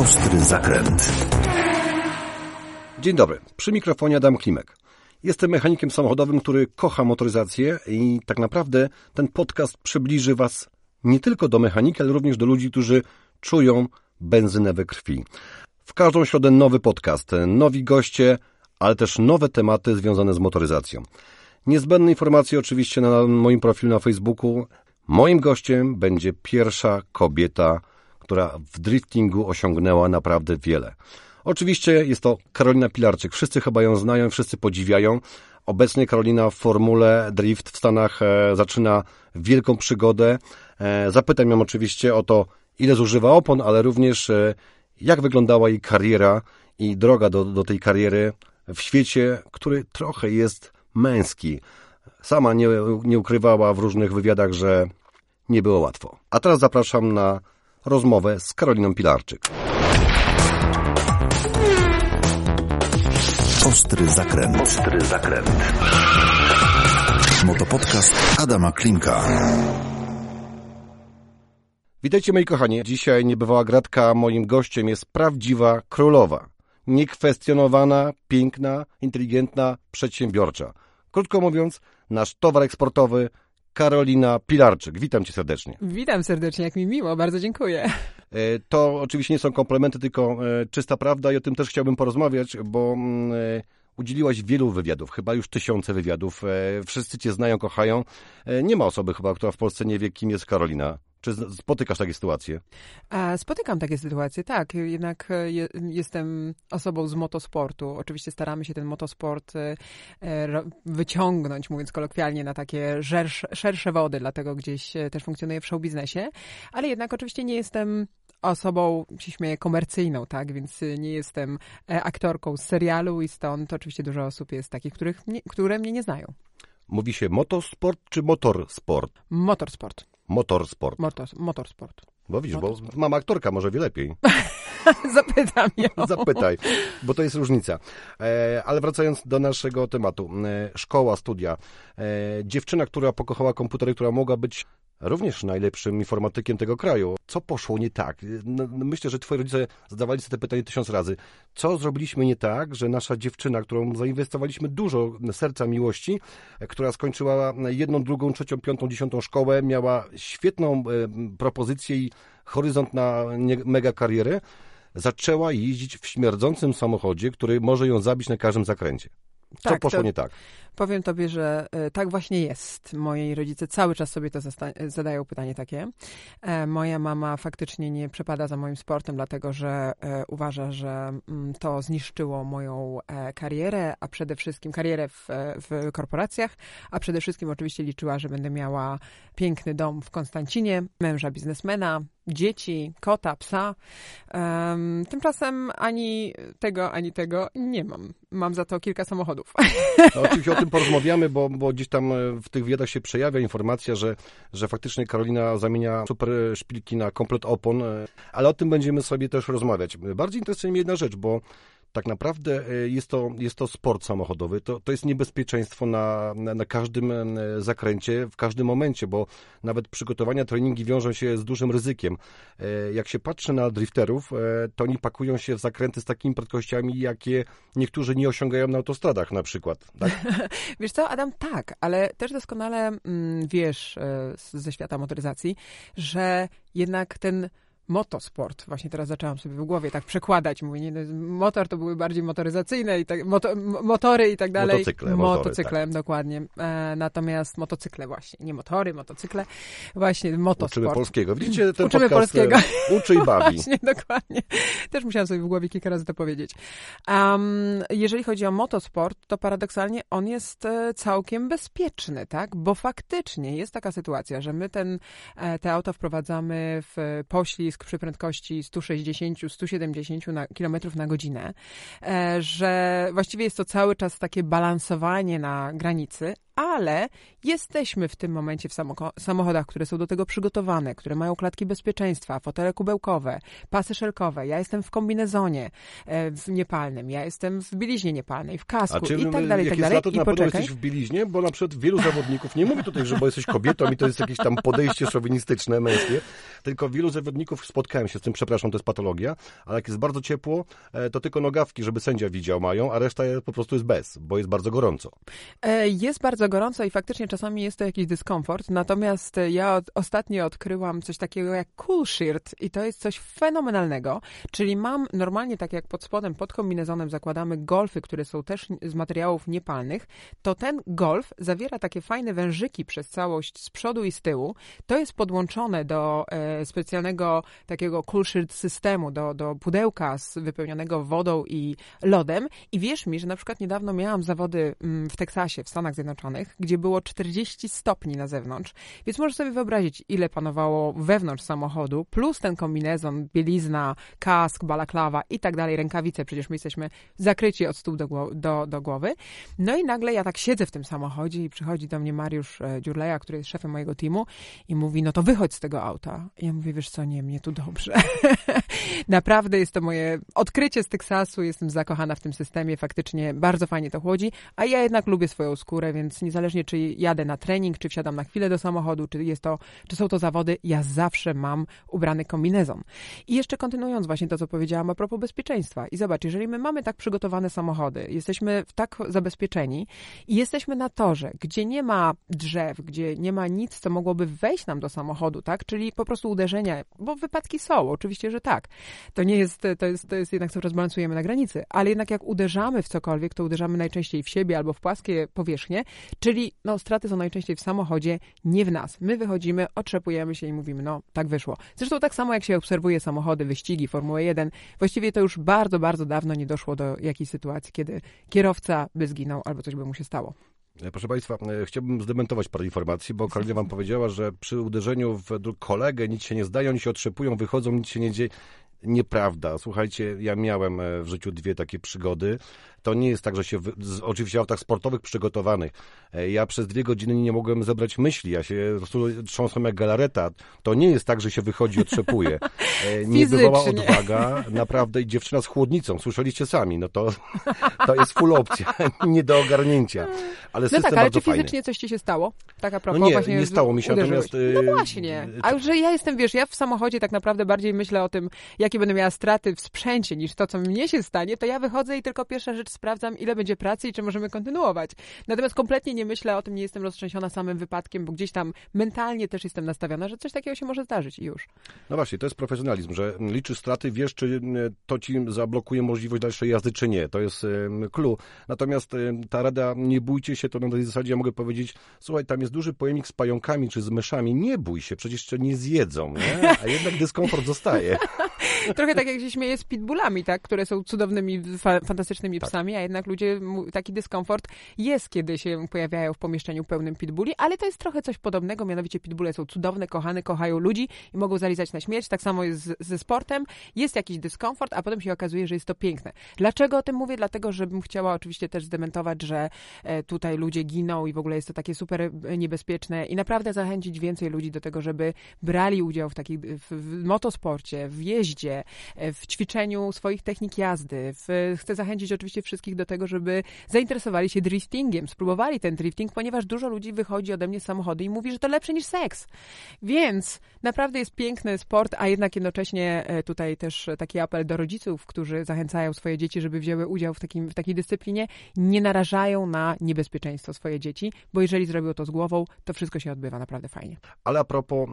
Ostry zakręt. Dzień dobry, przy mikrofonie Adam Klimek. Jestem mechanikiem samochodowym, który kocha motoryzację i tak naprawdę ten podcast przybliży Was nie tylko do mechaniki, ale również do ludzi, którzy czują benzynę we krwi. W każdą środę nowy podcast, nowi goście, ale też nowe tematy związane z motoryzacją. Niezbędne informacje oczywiście na moim profilu na Facebooku. Moim gościem będzie pierwsza kobieta, która w driftingu osiągnęła naprawdę wiele. Oczywiście jest to Karolina Pilarczyk. Wszyscy chyba ją znają, wszyscy podziwiają. Obecnie Karolina w formule drift w Stanach e, zaczyna wielką przygodę. E, zapytam ją oczywiście o to, ile zużywa opon, ale również e, jak wyglądała jej kariera i droga do, do tej kariery w świecie, który trochę jest męski. Sama nie, nie ukrywała w różnych wywiadach, że nie było łatwo. A teraz zapraszam na rozmowę z Karoliną Pilarczyk. Ostry zakręt. Ostry zakręt. Motopodcast Adama Klimka. Witajcie moi kochani. Dzisiaj niebywała gratka. Moim gościem jest prawdziwa królowa. Niekwestionowana, piękna, inteligentna, przedsiębiorcza. Krótko mówiąc, nasz towar eksportowy Karolina Pilarczyk. Witam cię serdecznie. Witam serdecznie, jak mi miło, bardzo dziękuję. E, To oczywiście nie są komplementy, tylko e, czysta prawda i o tym też chciałbym porozmawiać, bo mm, e, udzieliłaś wielu wywiadów, chyba już tysiące wywiadów. Wszyscy cię znają, kochają. Nie ma osoby chyba, która w Polsce nie wie, kim jest Karolina. Czy spotykasz takie sytuacje? A spotykam takie sytuacje, tak. Jednak e, je, jestem osobą z motosportu. Oczywiście staramy się ten motosport e, e, wyciągnąć, mówiąc kolokwialnie, na takie szersze, szersze wody, dlatego gdzieś też funkcjonuję w showbiznesie. Ale jednak oczywiście nie jestem osobą, się śmieję, komercyjną, tak? Więc nie jestem aktorką z serialu i stąd oczywiście dużo osób jest takich, których, nie, które mnie nie znają. Mówi się motosport czy motorsport? Motorsport. Motorsport. Motor, motorsport. Bo widzisz, bo motorsport. mama aktorka może wie lepiej. Zapytam ją. Zapytaj, bo to jest różnica. E, ale wracając do naszego tematu. E, szkoła, studia. E, dziewczyna, która pokochała komputery, która mogła być również najlepszym informatykiem tego kraju. Co poszło nie tak? No, no, myślę, że twoi rodzice zadawali sobie to pytanie tysiąc razy. Co zrobiliśmy nie tak, że nasza dziewczyna, którą zainwestowaliśmy dużo serca miłości, która skończyła jedną, drugą, trzecią, piątą, dziesiątą szkołę, miała świetną e, propozycję i horyzont na nie, mega karierę, zaczęła jeździć w śmierdzącym samochodzie, który może ją zabić na każdym zakręcie. Co Tak, poszło to- nie tak? Powiem tobie, że e, tak właśnie jest. Moi rodzice cały czas sobie to zadają pytanie takie. E, Moja mama faktycznie nie przepada za moim sportem, dlatego że e, uważa, że mm, to zniszczyło moją karierę, a przede wszystkim karierę w, w korporacjach, a przede wszystkim oczywiście liczyła, że będę miała piękny dom w Konstancinie, męża biznesmena, dzieci, kota, psa. Em, tymczasem ani tego, ani tego nie mam. Mam za to kilka samochodów. No, o tym porozmawiamy, bo, bo gdzieś tam e, w tych wywiadach się przejawia informacja, że, że faktycznie Karolina zamienia super szpilki na komplet opon, e, ale o tym będziemy sobie też rozmawiać. Bardziej interesuje mnie jedna rzecz, bo tak naprawdę e, jest to, jest to sport samochodowy, to, to jest niebezpieczeństwo na, na, na każdym e, zakręcie, w każdym momencie, bo nawet przygotowania, treningi wiążą się z dużym ryzykiem. E, Jak się patrzy na drifterów, to oni pakują się w zakręty z takimi prędkościami, jakie niektórzy nie osiągają na autostradach na przykład. Tak? Wiesz co, Adam, tak, ale też doskonale mm, wiesz ze świata motoryzacji, że jednak ten motosport, właśnie teraz zaczęłam sobie w głowie tak przekładać, mówię, nie, no, motor to były bardziej motoryzacyjne i tak, moto, motory i tak dalej. Motocykle, motory, Motocykle, dokładnie. E, natomiast motocykle właśnie, nie motory, motocykle, właśnie motosport. Uczymy polskiego. Widzicie, ten Uczymy podcast polskiego. e, uczy i bawi. Właśnie, dokładnie. Też musiałam sobie w głowie kilka razy to powiedzieć. Um, jeżeli chodzi o motosport, to paradoksalnie on jest e, całkiem bezpieczny, tak? Bo faktycznie jest taka sytuacja, że my ten, e, te auta wprowadzamy w poślizg przy prędkości 160-170 na, kilometrów na godzinę, e, że właściwie jest to cały czas takie balansowanie na granicy, ale jesteśmy w tym momencie w samochodach, które są do tego przygotowane, które mają klatki bezpieczeństwa, fotele kubełkowe, pasy szelkowe. Ja jestem w kombinezonie e, w niepalnym, ja jestem w bieliźnie niepalnej, w kasku i tak dalej, i tak dalej. Lato, I na pewno jesteś w bieliźnie, bo na przykład wielu zawodników, nie mówię tutaj, że bo jesteś kobietą i to jest jakieś tam podejście szowinistyczne, męskie, tylko wielu zawodników spotkałem się z tym, przepraszam, to jest patologia, ale jak jest bardzo ciepło, e, to tylko nogawki, żeby sędzia widział mają, a reszta po prostu jest bez, bo jest bardzo gorąco. E, jest bardzo gorąco i faktycznie czasami jest to jakiś dyskomfort, natomiast ja ostatnio odkryłam coś takiego jak cool shirt i to jest coś fenomenalnego, czyli mam normalnie tak jak pod spodem, pod kombinezonem zakładamy golfy, które są też z materiałów niepalnych, to ten golf zawiera takie fajne wężyki przez całość z przodu i z tyłu. To jest podłączone do e, specjalnego takiego cool shirt systemu, do, do pudełka z, wypełnionego wodą i lodem i wierz mi, że na przykład niedawno miałam zawody mm, w Teksasie, w Stanach Zjednoczonych, gdzie było 40 stopni na zewnątrz, więc możesz sobie wyobrazić, ile panowało wewnątrz samochodu, plus ten kombinezon, bielizna, kask, balaklawa i tak dalej, rękawice, przecież my jesteśmy zakryci od stóp do, do, do głowy. No i nagle ja tak siedzę w tym samochodzie i przychodzi do mnie Mariusz e, Dziurleja, który jest szefem mojego teamu i mówi, no to wychodź z tego auta. I ja mówię, wiesz co, nie, mnie tu dobrze. Naprawdę jest to moje odkrycie z Teksasu, jestem zakochana w tym systemie, faktycznie bardzo fajnie to chłodzi, a ja jednak lubię swoją skórę, więc niezależnie czy jadę na trening, czy wsiadam na chwilę do samochodu, czy jest to, czy są to zawody, ja zawsze mam ubrany kombinezon. I jeszcze kontynuując właśnie to, co powiedziałam a propos bezpieczeństwa. I zobacz, jeżeli my mamy tak przygotowane samochody, jesteśmy tak zabezpieczeni i jesteśmy na torze, gdzie nie ma drzew, gdzie nie ma nic, co mogłoby wejść nam do samochodu, tak? Czyli po prostu uderzenia, bo wypadki są, oczywiście, że tak. To nie jest, to jest, to jest jednak co rozbalansujemy na granicy, ale jednak jak uderzamy w cokolwiek, to uderzamy najczęściej w siebie albo w płaskie powierzchnie, czyli no, straty są najczęściej w samochodzie, nie w nas. My wychodzimy, otrzepujemy się i mówimy, no tak wyszło. Zresztą tak samo jak się obserwuje samochody, wyścigi, Formuły 1, właściwie to już bardzo, bardzo dawno nie doszło do jakiejś sytuacji, kiedy kierowca by zginął albo coś by mu się stało. E, proszę Państwa, e, chciałbym zdementować parę informacji, bo Karolina Wam powiedziała, że przy uderzeniu w kolegę nic się nie zdaje, oni się otrzepują, wychodzą, nic się nie dzieje. Nieprawda. Słuchajcie, ja miałem e, w życiu dwie takie przygody to nie jest tak, że się, w, oczywiście w autach sportowych przygotowanych, e, ja przez dwie godziny nie mogłem zebrać myśli, ja się po prostu trząsłem jak galareta. To nie jest tak, że się wychodzi, otrzepuje. E, nie bywała odwaga, naprawdę i dziewczyna z chłodnicą, słyszeliście sami, no to, to jest full opcja, nie do ogarnięcia. Ale no system tak, ale czy fajny. fizycznie coś ci się stało? Tak a propos no nie, właśnie nie stało mi się, uderzyłeś. natomiast... No właśnie, a że ja jestem, wiesz, ja w samochodzie tak naprawdę bardziej myślę o tym, jakie będę miała straty w sprzęcie, niż to, co mnie się stanie, to ja wychodzę i tylko pierwsza rzecz sprawdzam, ile będzie pracy i czy możemy kontynuować. Natomiast kompletnie nie myślę o tym, nie jestem roztrzęsiona samym wypadkiem, bo gdzieś tam mentalnie też jestem nastawiona, że coś takiego się może zdarzyć i już. No właśnie, to jest profesjonalizm, że liczysz straty, wiesz, czy to ci zablokuje możliwość dalszej jazdy, czy nie. To jest clue. Natomiast ta rada, nie bójcie się, to na tej zasadzie ja mogę powiedzieć, słuchaj, tam jest duży pojemnik z pająkami czy z myszami, nie bój się, przecież jeszcze nie zjedzą, nie? A jednak dyskomfort zostaje. Trochę tak jak się śmieje z pitbullami, tak? które są cudownymi, fa fantastycznymi tak. psami, a jednak ludzie taki dyskomfort jest, kiedy się pojawiają w pomieszczeniu pełnym pitbulli, ale to jest trochę coś podobnego, mianowicie pitbulle są cudowne, kochane, kochają ludzi i mogą zalizać na śmierć. Tak samo jest ze sportem. Jest jakiś dyskomfort, a potem się okazuje, że jest to piękne. Dlaczego o tym mówię? Dlatego, żebym chciała oczywiście też zdementować, że e, tutaj ludzie giną i w ogóle jest to takie super e, niebezpieczne i naprawdę zachęcić więcej ludzi do tego, żeby brali udział w takiej w motosporcie, w jeździe, e, w ćwiczeniu swoich technik jazdy. W, chcę zachęcić oczywiście wszystkich do tego, żeby zainteresowali się driftingiem, spróbowali ten drifting, ponieważ dużo ludzi wychodzi ode mnie z samochody i mówi, że to lepsze niż seks. Więc naprawdę jest piękny sport, a jednak jednocześnie e, tutaj też taki apel do rodziców, którzy zachęcają swoje dzieci, żeby wzięły udział w, takim, w takiej dyscyplinie, nie narażają na niebezpieczeństwo swoje dzieci, bo jeżeli zrobią to z głową, to wszystko się odbywa naprawdę fajnie. Ale a propos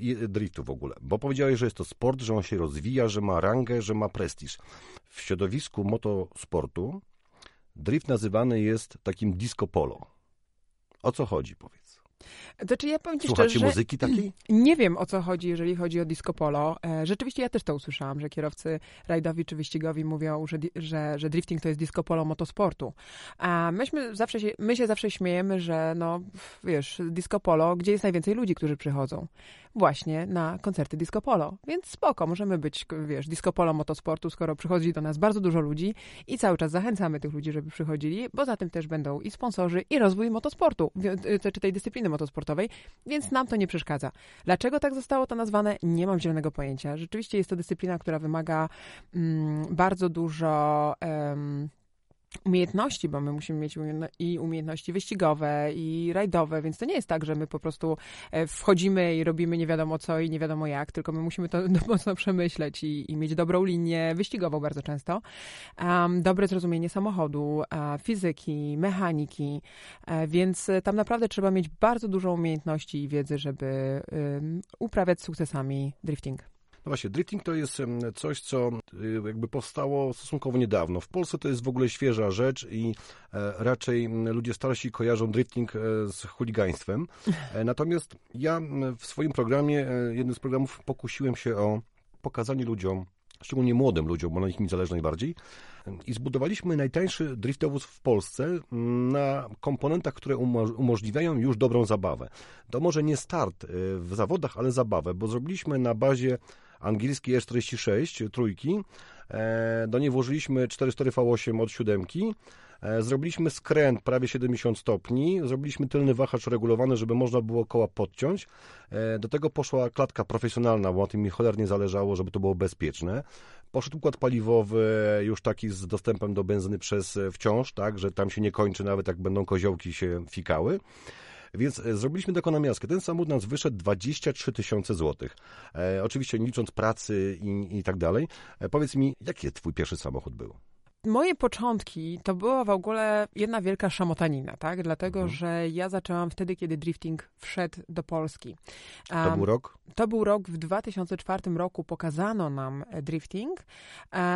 yy, driftu w ogóle, bo powiedziałeś, że jest to sport, że on się rozwija, że ma rangę, że ma prestiż. W środowisku motosportu drift nazywany jest takim disco polo. O co chodzi, powiedz? Znaczy ja powiem ci Słuchacie szczerze, muzyki takiej? Nie wiem o co chodzi, jeżeli chodzi o disco polo. E, rzeczywiście ja też to usłyszałam, że kierowcy rajdowi czy wyścigowi mówią, że, że, że drifting to jest disco polo motosportu. A myśmy zawsze się, my się zawsze śmiejemy, że no wiesz, disco polo, gdzie jest najwięcej ludzi, którzy przychodzą? Właśnie na koncerty disco polo. Więc spoko, możemy być, wiesz, disco polo motosportu, skoro przychodzi do nas bardzo dużo ludzi i cały czas zachęcamy tych ludzi, żeby przychodzili, bo za tym też będą i sponsorzy, i rozwój motosportu, czy tej dyscypliny motosportowej, więc nam to nie przeszkadza. Dlaczego tak zostało to nazwane? Nie mam zielonego pojęcia. Rzeczywiście jest to dyscyplina, która wymaga mm, bardzo dużo. Um, umiejętności, bo my musimy mieć i umiejętności wyścigowe, i rajdowe, więc to nie jest tak, że my po prostu e, wchodzimy i robimy nie wiadomo co i nie wiadomo jak, tylko my musimy to mocno przemyśleć i, i mieć dobrą linię wyścigową bardzo często, um, dobre zrozumienie samochodu, fizyki, mechaniki, uh, więc tam naprawdę trzeba mieć bardzo dużo umiejętności i wiedzy, żeby um, uprawiać sukcesami drifting. No właśnie, drifting to jest coś, co y, jakby powstało stosunkowo niedawno. W Polsce to jest w ogóle świeża rzecz i e, raczej ludzie starsi kojarzą drifting e, z chuligaństwem. E, natomiast ja w swoim programie, jednym z programów pokusiłem się o pokazanie ludziom, szczególnie młodym ludziom, bo na nich mi zależy najbardziej, i zbudowaliśmy najtańszy driftowóz w Polsce na komponentach, które umożliwiają już dobrą zabawę. To może nie start w zawodach, ale zabawę, bo zrobiliśmy na bazie angielski E46 trójki. E, do niej włożyliśmy 4.4V8 od siódemki. E, zrobiliśmy skręt prawie 70 stopni, zrobiliśmy tylny wahacz regulowany, żeby można było koła podciąć. E, do tego poszła klatka profesjonalna, bo na tym mi cholernie zależało, żeby to było bezpieczne. Poszedł układ paliwowy, już taki z dostępem do benzyny przez wciąż, tak, że tam się nie kończy, nawet jak będą koziołki się fikały. Więc e, zrobiliśmy taką namiastkę. Ten samochód nas wyszedł 23 tysiące złotych. E, oczywiście licząc pracy i, i tak dalej. E, powiedz mi, jaki twój pierwszy samochód był? Moje początki to była w ogóle jedna wielka szamotanina, tak? Dlatego, mhm. że ja zaczęłam wtedy, kiedy drifting wszedł do Polski. Um, to był rok? To był rok, w 2004 roku pokazano nam e, drifting, e,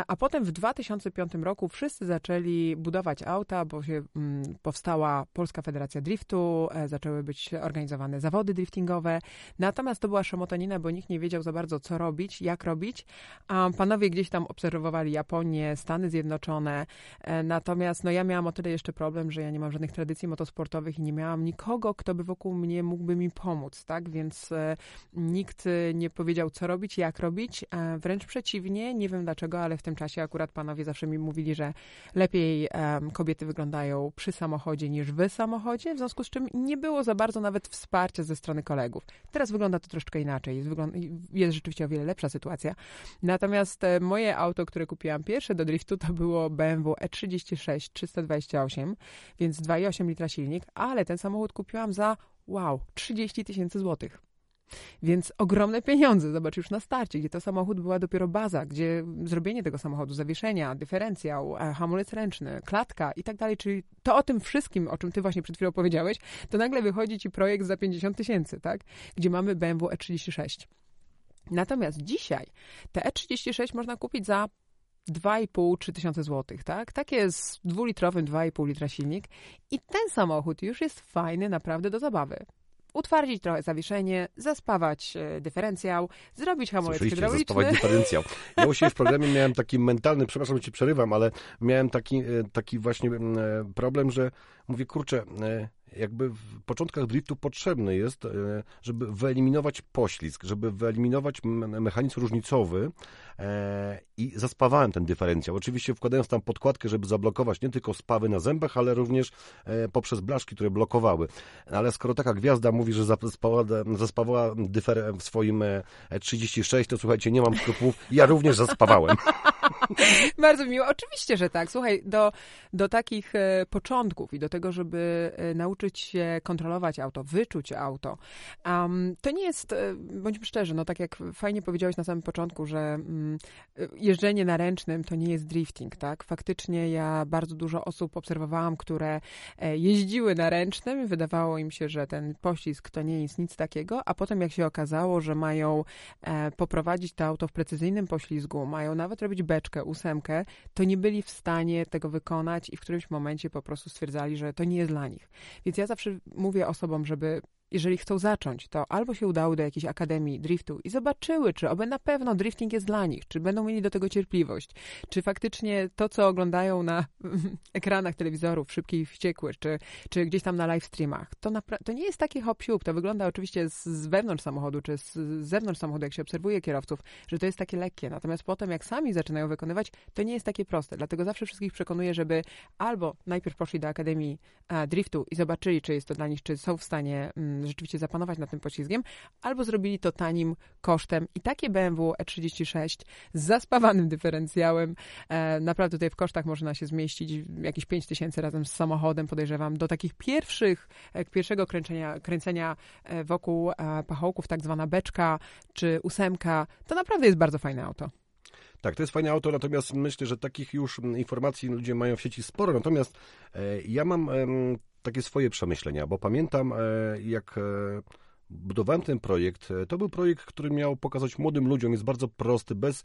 a potem w 2005 roku wszyscy zaczęli budować auta, bo się mm, powstała Polska Federacja Driftu, e, zaczęły być organizowane zawody driftingowe. Natomiast to była szamotanina, bo nikt nie wiedział za bardzo, co robić, jak robić. A panowie gdzieś tam obserwowali Japonię, Stany Zjednoczone, E, natomiast no, ja miałam o tyle jeszcze problem, że ja nie mam żadnych tradycji motosportowych i nie miałam nikogo, kto by wokół mnie mógłby mi pomóc, tak? Więc e, nikt nie powiedział, co robić, jak robić. E, wręcz przeciwnie, nie wiem dlaczego, ale w tym czasie akurat panowie zawsze mi mówili, że lepiej kobiety wyglądają przy samochodzie niż w samochodzie, w związku z czym nie było za bardzo nawet wsparcia ze strony kolegów. Teraz wygląda to troszeczkę inaczej. Jest rzeczywiście o wiele lepsza sytuacja. Natomiast moje auto, które kupiłam pierwsze do driftu, to było BMW E36 328, więc 2,8 litra silnik, ale ten samochód kupiłam za, wow, 30 tysięcy złotych. Więc ogromne pieniądze, zobacz już na starcie, gdzie to samochód była dopiero baza, gdzie zrobienie tego samochodu, zawieszenia, dyferencjał, e, hamulec ręczny, klatka i tak dalej, czyli to o tym wszystkim, o czym ty właśnie przed chwilą powiedziałeś, to nagle wychodzi ci projekt za 50 tysięcy, tak? Gdzie mamy BMW E36. Natomiast dzisiaj te E36 można kupić za 2,5-3 tysiące złotych, tak? Takie jest dwulitrowym 2,5 litra silnik i ten samochód już jest fajny naprawdę do zabawy utwardzić trochę zawieszenie, zaspawać e, dyferencjał, zrobić hamulec hydrauliczny. zaspawać dyferencjał. Ja u siebie w programie miałem taki mentalny, przepraszam, że ci przerywam, ale miałem taki, e, taki właśnie e, problem, że mówię, kurczę, jakby w początkach driftu potrzebny jest, e, żeby wyeliminować poślizg, żeby wyeliminować mechanizm różnicowy e, i zaspawałem ten dyferencjał. Oczywiście wkładając tam podkładkę, żeby zablokować nie tylko spawy na zębach, ale również e, poprzez blaszki, które blokowały. Ale skoro taka gwiazda mówi, że zaspawała, zaspawała dyfer w swoim 36, to słuchajcie, nie mam skrupułów, ja również zaspawałem. Bardzo miło. Oczywiście, że tak. Słuchaj, do, do takich początków i do tego, żeby nauczyć nauczyć się kontrolować auto, wyczuć auto. Um, to nie jest, e, bądźmy szczerzy, no tak jak fajnie powiedziałeś na samym początku, że um, jeżdżenie na ręcznym to nie jest drifting, tak? Faktycznie ja bardzo dużo osób obserwowałam, które e, jeździły na ręcznym wydawało im się, że ten poślizg to nie jest nic takiego, a potem jak się okazało, że mają e, poprowadzić to auto w precyzyjnym poślizgu, mają nawet robić beczkę, ósemkę, to nie byli w stanie tego wykonać i w którymś momencie po prostu stwierdzali, że to nie jest dla nich. Więc ja zawsze mówię osobom, żeby jeżeli chcą zacząć, to albo się udały do jakiejś akademii driftu i zobaczyły, czy oby na pewno drifting jest dla nich, czy będą mieli do tego cierpliwość, czy faktycznie to, co oglądają na ekranach telewizorów, szybkie i wściekłe, czy, czy gdzieś tam na live streamach, to, to nie jest taki hop to wygląda oczywiście z, z wewnątrz samochodu, czy z, z zewnątrz samochodu, jak się obserwuje kierowców, że to jest takie lekkie, natomiast potem jak sami zaczynają wykonywać, to nie jest takie proste, dlatego zawsze wszystkich przekonuję, żeby albo najpierw poszli do Akademii a, Driftu i zobaczyli, czy jest to dla nich, czy są w stanie mm, rzeczywiście zapanować nad tym poślizgiem, albo zrobili to tanim kosztem. I takie BMW E36 z zaspawanym dyferencjałem, e, naprawdę tutaj w kosztach można się zmieścić jakieś 5 tysięcy razem z samochodem, podejrzewam, do takich pierwszych, e, pierwszego kręcenia, kręcenia e, wokół pachołków, tak zwana beczka czy ósemka, to naprawdę jest bardzo fajne auto. Tak, to jest fajne auto, natomiast myślę, że takich już informacji ludzie mają w sieci sporo. Natomiast ja mam takie swoje przemyślenia, bo pamiętam, e, jak e, budowałem ten projekt, e, to był projekt, który miał pokazać młodym ludziom, jest bardzo prosty, bez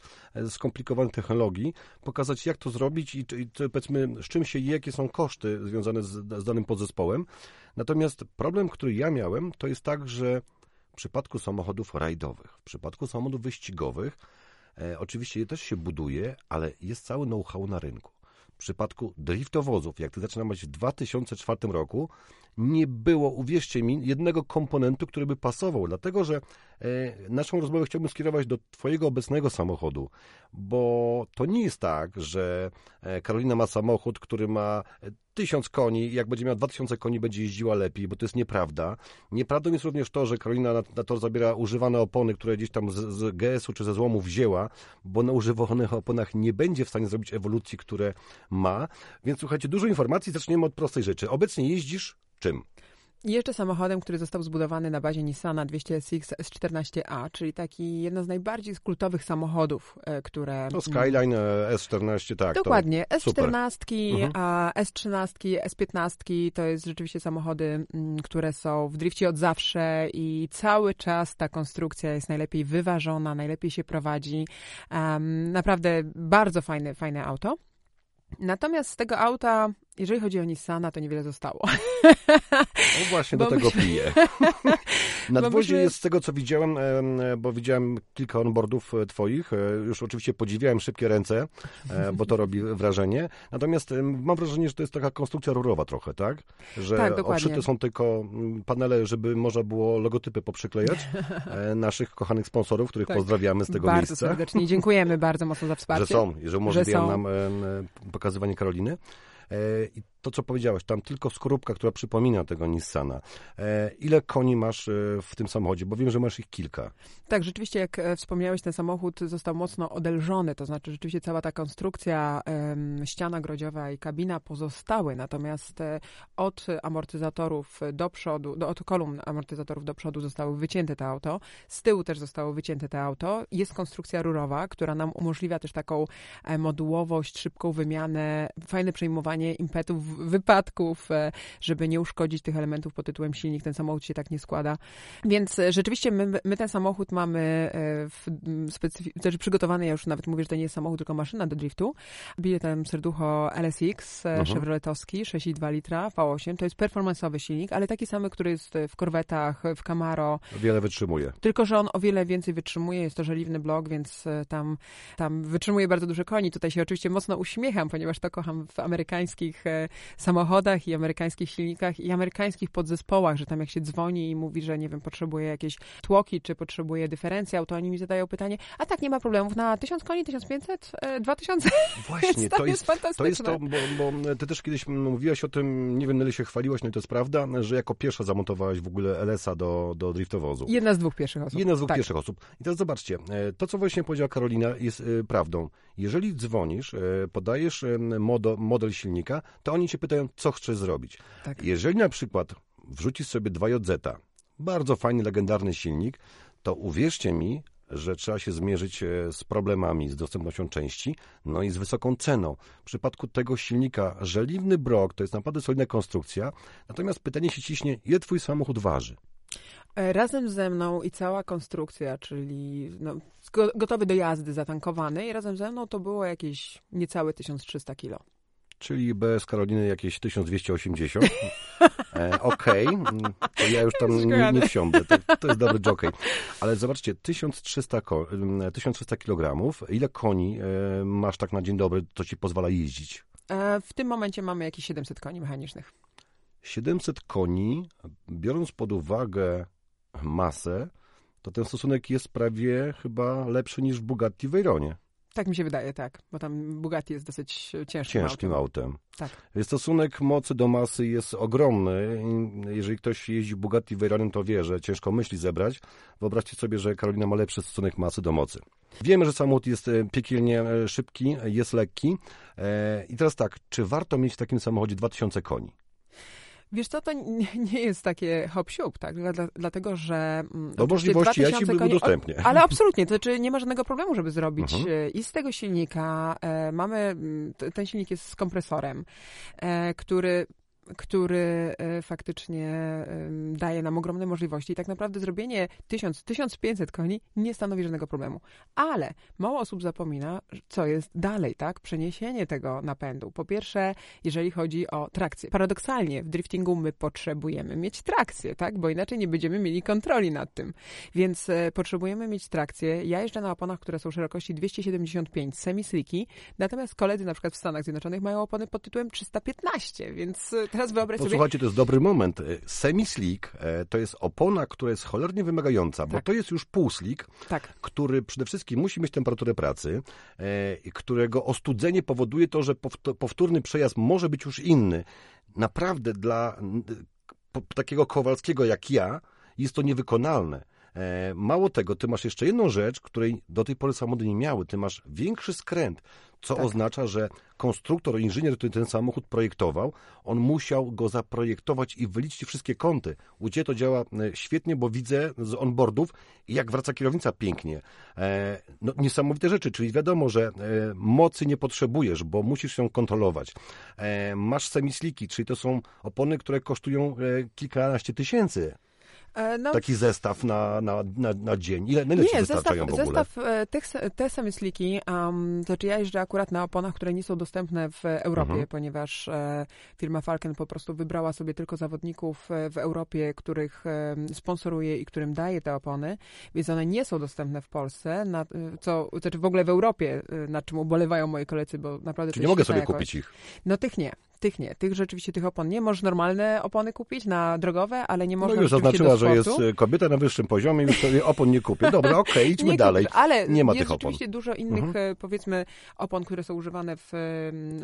skomplikowanych technologii, pokazać jak to zrobić i, i powiedzmy z czym się je, jakie są koszty związane z, z danym podzespołem. Natomiast problem, który ja miałem, to jest tak, że w przypadku samochodów rajdowych, w przypadku samochodów wyścigowych, e, oczywiście je też się buduje, ale jest cały know-how na rynku. W przypadku driftowozów, jak ty zaczynałeś w 2004 roku, nie było, uwierzcie mi, jednego komponentu, który by pasował, dlatego że e, naszą rozmowę chciałbym skierować do Twojego obecnego samochodu, bo to nie jest tak, że e, Karolina ma samochód, który ma tysiąc koni, jak będzie miała 2000 koni, będzie jeździła lepiej, bo to jest nieprawda. Nieprawdą jest również to, że Karolina na, na tor zabiera używane opony, które gdzieś tam z, z GS-u czy ze złomu wzięła, bo na używanych oponach nie będzie w stanie zrobić ewolucji, które ma. Więc słuchajcie, dużo informacji, zaczniemy od prostej rzeczy. Obecnie jeździsz czym? jeszcze samochodem, który został zbudowany na bazie Nissana 200SX S14A, czyli taki jedno z najbardziej kultowych samochodów, e, które... To Skyline e, S14, tak. Dokładnie. S14, mhm. S13, S15 to jest rzeczywiście samochody, które są w drifcie od zawsze i cały czas ta konstrukcja jest najlepiej wyważona, najlepiej się prowadzi. Naprawdę bardzo fajne, fajne auto. Natomiast z tego auta jeżeli chodzi o Nissana, to niewiele zostało. No właśnie do tego piję. Nadwozie jest z tego, co widziałem, bo widziałem kilka onboardów e, twoich. E, już oczywiście podziwiałem szybkie ręce, e, bo to robi wrażenie. Natomiast mam wrażenie, że to jest taka konstrukcja rurowa trochę, tak? Że tak, obszyte są tylko panele, żeby można było logotypy poprzyklejać naszych kochanych sponsorów, których tak. pozdrawiamy z tego bardzo miejsca. Bardzo serdecznie. Dziękujemy bardzo mocno za wsparcie. Że są, że umożliwiają nam pokazywanie Karoliny. I to, co powiedziałeś, tam tylko skorupka, która przypomina tego Nissana. E, ile koni masz e, w tym samochodzie? Bo wiem, że masz ich kilka. Tak, rzeczywiście, jak e, wspomniałeś, ten samochód został mocno odelżony, to znaczy rzeczywiście cała ta konstrukcja, ściana grodziowa i kabina pozostały, natomiast od amortyzatorów do przodu, do, od kolumn amortyzatorów do przodu zostały wycięte te auto, z tyłu też zostało wycięte te auto. Jest konstrukcja rurowa, która nam umożliwia też taką modułowość, szybką wymianę, fajne przejmowanie impetów wypadków, e, żeby nie uszkodzić tych elementów pod tytułem silnik. Ten samochód się tak nie składa. Więc e, rzeczywiście my, my ten samochód mamy e, w specyfi- znaczy przygotowany, ja już nawet mówię, że to nie jest samochód, tylko maszyna do driftu. Bije tam serducho LSX, mhm. Chevroletowski, 6,2 litra, V8. To jest performanceowy silnik, ale taki samy, który jest w korwetach, w Camaro. Wiele wytrzymuje. Tylko, że on o wiele więcej wytrzymuje. Jest to żeliwny blok, więc tam, tam wytrzymuje bardzo dużo koni. Tutaj się oczywiście mocno uśmiecham, ponieważ to kocham w amerykańskich samochodach i amerykańskich silnikach i amerykańskich podzespołach, że tam jak się dzwoni i mówi, że nie wiem, potrzebuje jakieś tłoki, czy potrzebuje dyferencjał, to oni mi zadają pytanie, a tak, nie ma problemów, na 1000 koni, 1500, 2000? Właśnie, to, to, jest, jest to jest to, bo, bo ty też kiedyś mówiłaś o tym, nie wiem, ile się chwaliłaś, no i to jest prawda, że jako pierwsza zamontowałaś w ogóle LS-a do, do driftowozu. Jedna z dwóch pierwszych osób. Jedna z dwóch tak. pierwszych osób. I teraz zobaczcie, e, to co właśnie powiedziała Karolina jest e, prawdą. Jeżeli dzwonisz, e, podajesz model, model silnika, to oni cię pytają, co chcesz zrobić. Tak. Jeżeli na przykład wrzucisz sobie 2JZ, bardzo fajny, legendarny silnik, to uwierzcie mi, że trzeba się zmierzyć e, z problemami z dostępnością części, no i z wysoką ceną. W przypadku tego silnika żeliwny brok to jest naprawdę solidna konstrukcja, natomiast pytanie się ciśnie, ile twój samochód waży? E, razem ze mną i cała konstrukcja, czyli no, gotowy do jazdy, zatankowany i razem ze mną to było jakieś niecałe 1300 kilo. Czyli bez Karoliny jakieś 1280. E, Okej, okay. to ja już tam nie, nie wsiądę, to, to jest dobry jockey. Ale zobaczcie, 1300, ko 1300 kg, ile koni e, masz tak na dzień dobry, to ci pozwala jeździć? E, w tym momencie mamy jakieś 700 koni mechanicznych. 700 koni, biorąc pod uwagę masę, to ten stosunek jest prawie chyba lepszy niż w Bugatti Veyronie. Tak mi się wydaje, tak, bo tam Bugatti jest dosyć ciężkim, ciężkim autem. autem. Tak. Stosunek mocy do masy jest ogromny. Jeżeli ktoś jeździ Bugatti Veyronem, to wie, że ciężko myśli zebrać. Wyobraźcie sobie, że Karolina ma lepszy stosunek masy do mocy. Wiemy, że samochód jest e, piekielnie e, szybki, jest lekki. E, I teraz tak, czy warto mieć w takim samochodzie 2000 koni? Wiesz co, to nie jest takie hop tak? Dla, dlatego, że... Mm, do możliwości ja ci koni, udostępnię. Ale absolutnie, to znaczy nie ma żadnego problemu, żeby zrobić mhm. i z tego silnika. E, mamy, ten silnik jest z kompresorem, e, który który e, faktycznie daje nam ogromne możliwości. I tak naprawdę zrobienie 1000-1500 koni nie stanowi żadnego problemu. Ale mało osób zapomina, co jest dalej, tak? Przeniesienie tego napędu. Po pierwsze, jeżeli chodzi o trakcję. Paradoksalnie w driftingu my potrzebujemy mieć trakcję, tak? Bo inaczej nie będziemy mieli kontroli nad tym. Więc e, potrzebujemy mieć trakcję. Ja jeżdżę na oponach, które są szerokości 275 semi-slicki, natomiast koledzy na przykład w Stanach Zjednoczonych mają opony pod tytułem 315, więc e, teraz wyobraź sobie... Słuchajcie, to jest dobry moment. E, semi-slick e, to jest opona, która jest cholernie wymagająca, bo tak. to jest już półslick, tak. który przede wszystkim musi mieć temperaturę pracy, e, którego ostudzenie powoduje to, że powtórny przejazd może być już inny. Naprawdę dla takiego Kowalskiego jak ja jest to niewykonalne. Mało tego, ty masz jeszcze jedną rzecz, której do tej pory samochody nie miały. Ty masz większy skręt co tak. oznacza, że konstruktor, inżynier, który ten samochód projektował, on musiał go zaprojektować i wyliczyć wszystkie kąty. U Ciebie to działa e, świetnie, bo widzę z onboardów, jak wraca kierownica pięknie. E, no, niesamowite rzeczy, czyli wiadomo, że e, mocy nie potrzebujesz, bo musisz ją kontrolować. E, masz semisliki, czyli to są opony, które kosztują e, kilkanaście tysięcy. E, no, Taki zestaw na, na, na, na dzień. Ile, ile nie, zestaw, w ogóle? Zestaw e, tych, te same sliki, um, to czy ja jeżdżę akurat na oponach, które nie są dostępne w Europie, mhm. ponieważ e, firma Falken po prostu wybrała sobie tylko zawodników e, w Europie, których e, sponsoruje i którym daje te opony, więc one nie są dostępne w Polsce, na, co, znaczy w ogóle w Europie, nad czym ubolewają moi koledzy, bo naprawdę... Czy nie mogę sobie jakość. kupić ich? No tych nie. Tych nie. Tych rzeczywiście tych opon nie. Możesz normalne opony kupić na drogowe, ale nie można No już zaznaczyła, że jest y, kobieta na wyższym poziomie, już sobie opon nie kupię. Dobra, okej, okay, idźmy nie dalej. Kupisz, ale nie ma tych opon. rzeczywiście dużo innych, mhm. Y, powiedzmy, opon, które są używane w,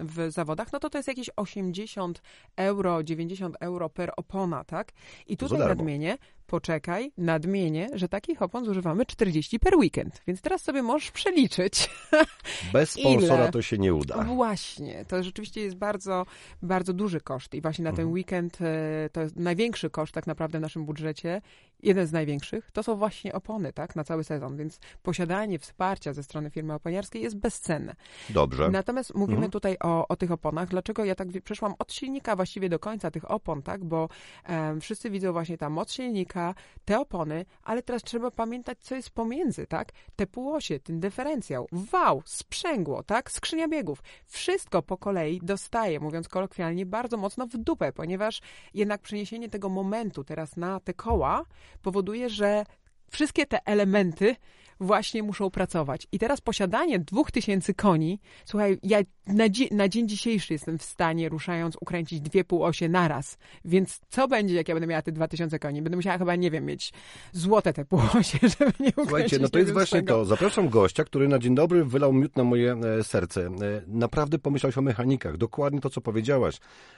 w zawodach. No to to jest jakieś 80 euro, 90 euro per opona, tak? I tutaj nadmienię, poczekaj, nadmienię, że takich opon zużywamy 40 per weekend. Więc teraz sobie możesz przeliczyć. Bez sponsora Ile? to się nie uda. Właśnie, to rzeczywiście jest bardzo, bardzo duży koszt. I właśnie na ten mhm. weekend e, to jest największy koszt tak naprawdę w naszym budżecie, jeden z największych, to są właśnie opony, tak, na cały sezon. Więc posiadanie wsparcia ze strony firmy oponiarskiej jest bezcenne. Dobrze. Natomiast mówimy mhm. tutaj o, o tych oponach. Dlaczego ja tak przeszłam od silnika właściwie do końca tych opon, tak, bo um, wszyscy widzą właśnie tam moc silnika, te opony, ale teraz trzeba pamiętać, co jest pomiędzy, tak? Te półosie, ten dyferencjał, wał, sprzęgło, tak? Skrzynia biegów. Wszystko po kolei dostaje, mówiąc kolokwialnie, bardzo mocno w dupę, ponieważ jednak przeniesienie tego momentu teraz na te koła powoduje, że wszystkie te elementy właśnie muszą pracować. I teraz posiadanie dwóch tysięcy koni, słuchaj, ja na, na, dzień dzisiejszy jestem w stanie, ruszając, ukręcić dwie półosie naraz. Więc co będzie, jak ja będę miała te dwa tysiące koni? Będę musiała chyba, nie wiem, mieć złote te półosie, żeby nie ukręcić. Słuchajcie, no to jest właśnie to. Zapraszam gościa, który na dzień dobry wylał miód na moje e, serce. E, naprawdę pomyślałeś o mechanikach. Dokładnie to, co powiedziałaś.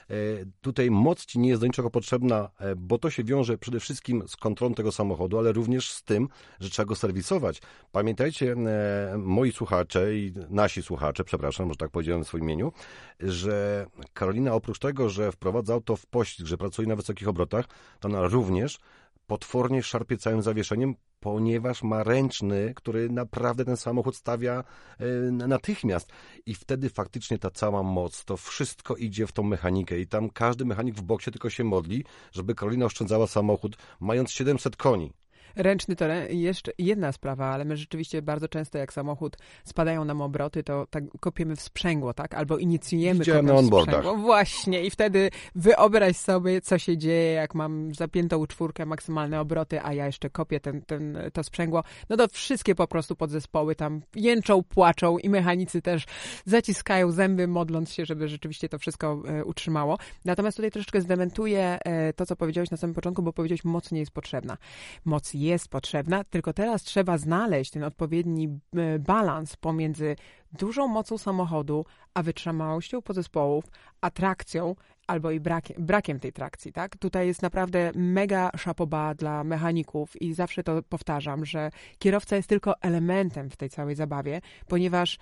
E, tutaj moc ci nie jest do niczego potrzebna, e, bo to się wiąże przede wszystkim z kontrolą tego samochodu, ale również z tym, że trzeba go serwisować. Pamiętajcie, e, moi słuchacze i nasi słuchacze, przepraszam, że tak powiedziałem w swoim imieniu, że Karolina oprócz tego, że wprowadza auto w pościg, że pracuje na wysokich obrotach, to ona również potwornie szarpie całym zawieszeniem, ponieważ ma ręczny, który naprawdę ten samochód stawia e, natychmiast. I wtedy faktycznie ta cała moc, to wszystko idzie w tą mechanikę i tam każdy mechanik w boksie tylko się modli, żeby Karolina oszczędzała samochód, mając 700 koni. Ręczny to jeszcze jedna sprawa, ale my rzeczywiście bardzo często jak samochód spadają nam obroty, to tak kopiemy w sprzęgło, tak? Albo inicjujemy Widziałem na w sprzęgło. Właśnie i wtedy wyobraź sobie, co się dzieje, jak mam zapiętą czwórkę, maksymalne obroty, a ja jeszcze kopię ten, ten, to sprzęgło. No to wszystkie po prostu podzespoły tam jęczą, płaczą i mechanicy też zaciskają zęby, modląc się, żeby rzeczywiście to wszystko e, utrzymało. Natomiast tutaj troszeczkę zdementuję e, to, co powiedziałeś na samym początku, bo powiedziałeś, moc nie jest potrzebna. Moc jest potrzebna, tylko teraz trzeba znaleźć ten odpowiedni e, balans pomiędzy dużą mocą samochodu, a wytrzymałością podzespołów, atrakcją albo i brakiem, brakiem tej trakcji, tak? Tutaj jest naprawdę mega szapoba dla mechaników i zawsze to powtarzam, że kierowca jest tylko elementem w tej całej zabawie, ponieważ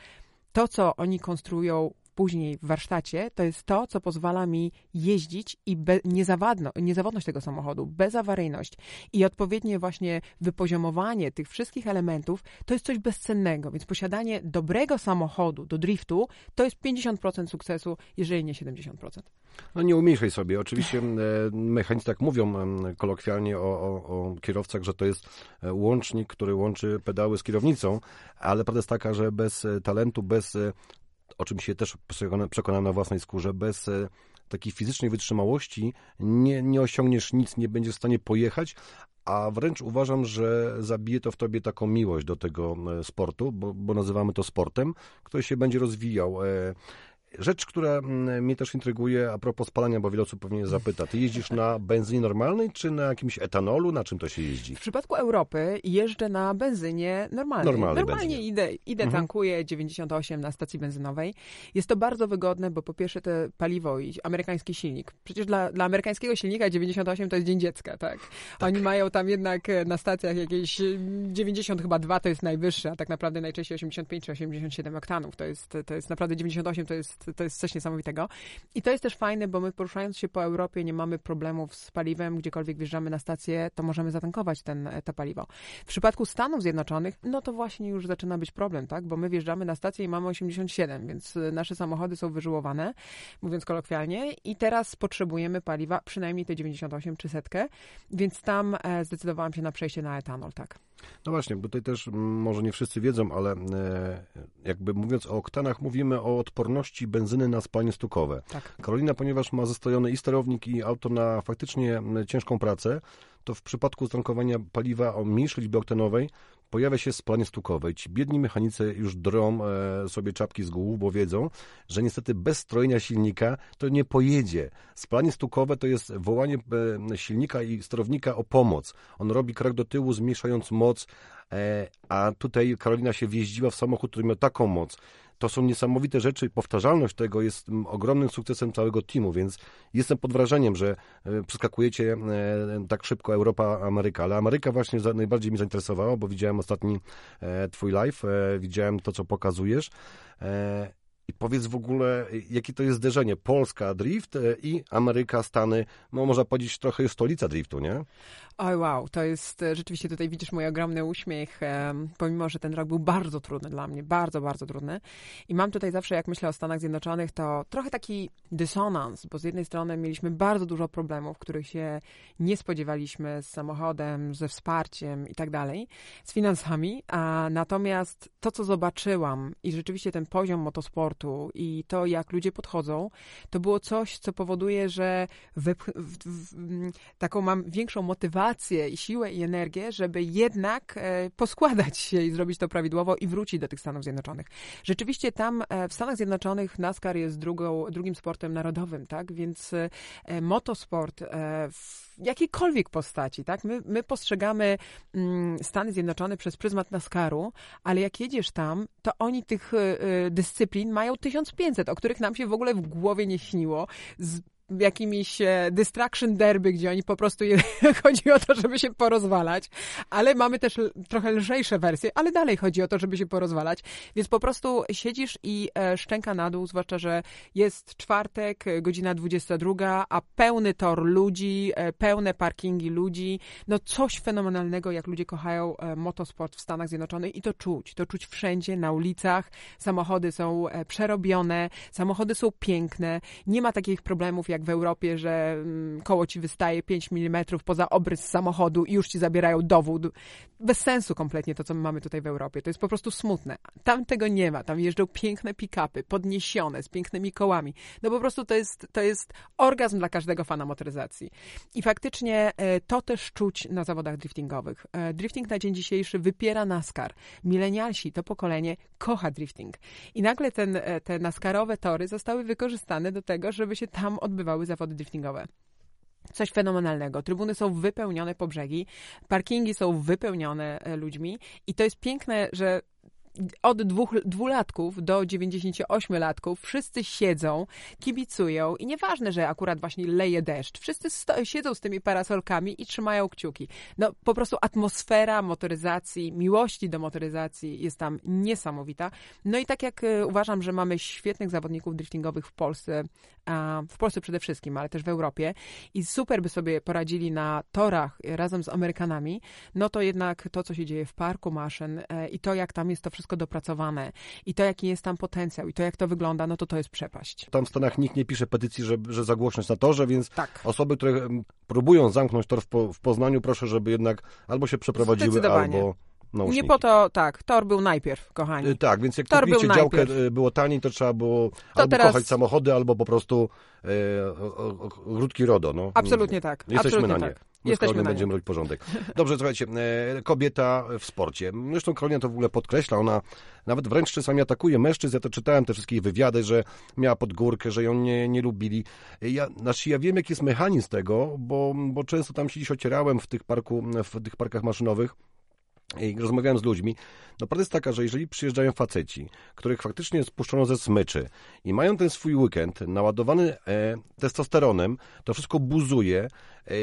to, co oni konstruują później w warsztacie, to jest to, co pozwala mi jeździć i be, niezawadno, niezawodność tego samochodu, bezawaryjność i odpowiednie właśnie wypoziomowanie tych wszystkich elementów, to jest coś bezcennego. Więc posiadanie dobrego samochodu do driftu to jest 50% sukcesu, jeżeli nie 70%. No nie umniejszaj sobie. Oczywiście e, mechanicy tak mówią e, kolokwialnie o, o, o kierowcach, że to jest e, łącznik, który łączy pedały z kierownicą, ale prawda jest taka, że bez talentu, bez, o czym się też przekonałem na własnej skórze, bez e, takiej fizycznej wytrzymałości nie, nie osiągniesz nic, nie będziesz w stanie pojechać, a wręcz uważam, że zabije to w tobie taką miłość do tego e, sportu, bo, bo nazywamy to sportem, który się będzie rozwijał. E, Rzecz, która mm, mnie też intryguje a propos spalania, bo wiele osób pewnie zapyta, ty jeździsz na benzynie normalnej, czy na jakimś etanolu? Na czym to się jeździ? W przypadku Europy jeżdżę na benzynie normalnej. Normalnej Normalnie benzynie. idę, idę Mhm. tankuję 98 na stacji benzynowej. Jest to bardzo wygodne, bo po pierwsze to paliwo i amerykański silnik. Przecież dla, dla amerykańskiego silnika 98 to jest dzień dziecka, tak? Oni mają tam jednak e, na stacjach jakieś e, 90 chyba 2 to jest najwyższe, a tak naprawdę najczęściej 85 czy 87 oktanów. To jest, to jest naprawdę 98 to jest, to jest coś niesamowitego. I to jest też fajne, bo my poruszając się po Europie nie mamy problemów z paliwem, gdziekolwiek wjeżdżamy na stację, to możemy zatankować ten, to paliwo. W przypadku Stanów Zjednoczonych, no to właśnie już zaczyna być problem, tak? Bo my wjeżdżamy na stację i mamy 87, więc y, nasze samochody są wyżyłowane, mówiąc kolokwialnie, i teraz potrzebujemy paliwa, przynajmniej te 98 czy setkę, więc tam e, zdecydowałam się na przejście na etanol, tak. No właśnie, bo tutaj też może nie wszyscy wiedzą, ale e, jakby mówiąc o oktanach, mówimy o odporności benzyny na spalanie stukowe. Tak. Karolina, ponieważ ma zestojony i sterownik, i auto na faktycznie ciężką pracę, to w przypadku tankowania paliwa o mniejszej liczbie oktanowej pojawia się spalanie stukowe. Ci biedni mechanicy już drą e, sobie czapki z głów, bo wiedzą, że niestety bez strojenia silnika to nie pojedzie. Spalanie stukowe to jest wołanie e, silnika i sterownika o pomoc. On robi krok do tyłu, zmniejszając moc, e, a tutaj Karolina się wjeździła w samochód, który miał taką moc. To są niesamowite rzeczy. Powtarzalność tego jest mm, ogromnym sukcesem całego teamu, więc jestem pod wrażeniem, że e, przeskakujecie e, tak szybko Europa, Ameryka. Ale Ameryka właśnie najbardziej mnie zainteresowała, bo widziałem ostatni e, twój live, widziałem to, co pokazujesz. E, I powiedz w ogóle, jakie to jest zderzenie? Polska drift e, i Ameryka, Stany. No można powiedzieć trochę jest stolica driftu, nie? Oj, wow, to jest e, rzeczywiście tutaj widzisz mój ogromny uśmiech, em, pomimo, że ten rok był bardzo trudny dla mnie, bardzo, bardzo trudny. I mam tutaj zawsze, jak myślę o Stanach Zjednoczonych, to trochę taki dysonans, bo z jednej strony mieliśmy bardzo dużo problemów, których się nie spodziewaliśmy z samochodem, ze wsparciem i tak dalej, z finansami, a natomiast to, co zobaczyłam i rzeczywiście ten poziom motosportu i to, jak ludzie podchodzą, to było coś, co powoduje, że w, w, w, taką mam większą motywację i siłę i energię, żeby jednak e, poskładać się i zrobić to prawidłowo i wrócić do tych Stanów Zjednoczonych. Rzeczywiście tam e, w Stanach Zjednoczonych NASCAR jest drugą, drugim sportem narodowym, tak? Więc e, motosport e, w jakiejkolwiek postaci, tak? My, my postrzegamy mm, Stany Zjednoczone przez pryzmat NASCARu, ale jak jedziesz tam, to oni tych e, e, dyscyplin mają 1500, o których nam się w ogóle w głowie nie śniło. Z jakimiś e, distraction derby, gdzie oni po prostu chodzi o to, żeby się porozwalać, ale mamy też trochę lżejsze wersje, ale dalej chodzi o to, żeby się porozwalać, więc po prostu siedzisz i e, szczęka na dół, zwłaszcza, że jest czwartek, e, godzina 22, a pełny tor ludzi, pełne parkingi ludzi, no coś fenomenalnego, jak ludzie kochają motosport w Stanach Zjednoczonych i to czuć, to czuć wszędzie, na ulicach, samochody są przerobione, samochody są piękne, nie ma takich problemów jak jak w Europie, że mm, koło ci wystaje 5 mm poza obrys samochodu i już ci zabierają dowód. Bez sensu kompletnie to, co my mamy tutaj w Europie. To jest po prostu smutne. Tam tego nie ma. Tam jeżdżą piękne pick-upy, podniesione, z pięknymi kołami. No po prostu to jest, to jest orgazm dla każdego fana motoryzacji. I faktycznie e, to też czuć na zawodach driftingowych. E, drifting na dzień dzisiejszy wypiera NASCAR. Milenialsi, to pokolenie, kocha drifting. I nagle ten, e, te NASCARowe tory zostały wykorzystane do tego, żeby się tam odbywały zawody driftingowe. Coś fenomenalnego. Trybuny są wypełnione po brzegi, parkingi są wypełnione e, ludźmi i to jest piękne, że od dwóch, dwulatków do 98-latków wszyscy siedzą, kibicują i nieważne, że akurat właśnie leje deszcz, wszyscy sto, siedzą z tymi parasolkami i trzymają kciuki. No po prostu atmosfera motoryzacji, miłości do motoryzacji jest tam niesamowita. No i tak jak y, uważam, że mamy świetnych zawodników driftingowych w Polsce, w Polsce przede wszystkim, ale też w Europie i super by sobie poradzili na torach razem z Amerykanami, no to jednak to, co się dzieje w parku maszyn e, i to, jak tam jest to wszystko dopracowane i to, jaki jest tam potencjał i to, jak to wygląda, no to to jest przepaść. Tam w Stanach nikt nie pisze petycji, że, że za głośność na torze, więc Tak. osoby, które próbują zamknąć tor w, po, w Poznaniu, proszę, żeby jednak albo się przeprowadziły, albo nauczniki. Nie po to, tak, tor był najpierw, kochani. Y, Tak, więc jak Tor kupiliście był działkę, najpierw. y, było taniej, to trzeba było albo teraz- kochać samochody, albo po prostu e, o- o- ogródki RODO. No. Absolutnie tak. Jesteśmy absolutnie na nie. tak. Jesteśmy na będziemy robić porządek. Dobrze, słuchajcie, e, kobieta w sporcie. Zresztą Karolina to w ogóle podkreśla, ona nawet wręcz czasami atakuje mężczyzn. Ja to czytałem, te wszystkie wywiady, że miała podgórkę, że ją nie, nie lubili. Ja, znaczy ja wiem, jaki jest mechanizm tego, bo, bo często tam się dziś ocierałem w tych, parku, w tych parkach maszynowych i rozmawiałem z ludźmi. No prawda jest taka, że jeżeli przyjeżdżają faceci, których faktycznie spuszczono ze smyczy i mają ten swój weekend naładowany e, testosteronem, to wszystko buzuje, e,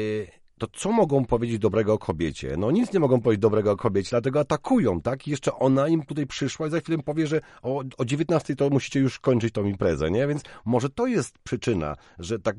to co mogą powiedzieć dobrego o kobiecie? No nic nie mogą powiedzieć dobrego o kobiecie, dlatego atakują, tak? I jeszcze ona im tutaj przyszła i za chwilę powie, że o, o 19 to musicie już kończyć tą imprezę, nie? Więc może to jest przyczyna, że tak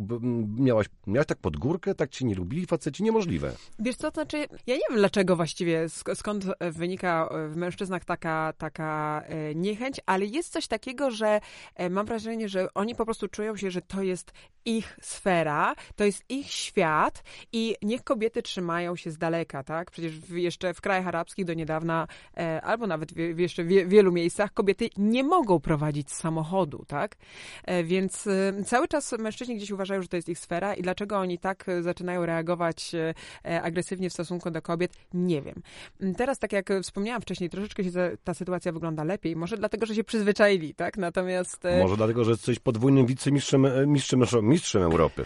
miałaś, miałaś tak pod górkę, tak ci nie lubili faceci, niemożliwe. Wiesz co, to znaczy, ja nie wiem dlaczego właściwie, sk- skąd wynika w mężczyznach taka, taka e, niechęć, ale jest coś takiego, że e, mam wrażenie, że oni po prostu czują się, że to jest ich sfera, to jest ich świat i niech kobiety trzymają się z daleka, tak? Przecież w, jeszcze w krajach arabskich do niedawna, e, albo nawet w, w jeszcze wie, wielu miejscach, kobiety nie mogą prowadzić samochodu, tak? E, więc e, cały czas mężczyźni gdzieś uważają, że to jest ich sfera i dlaczego oni tak e, zaczynają reagować e, e, agresywnie w stosunku do kobiet, nie wiem. Mm, Teraz, tak jak wspomniałam wcześniej, troszeczkę się ta sytuacja wygląda lepiej. Może dlatego, że się przyzwyczaili, tak? Natomiast... Może dlatego, że jesteś podwójnym wicemistrzem mistrzem, mistrzem Europy.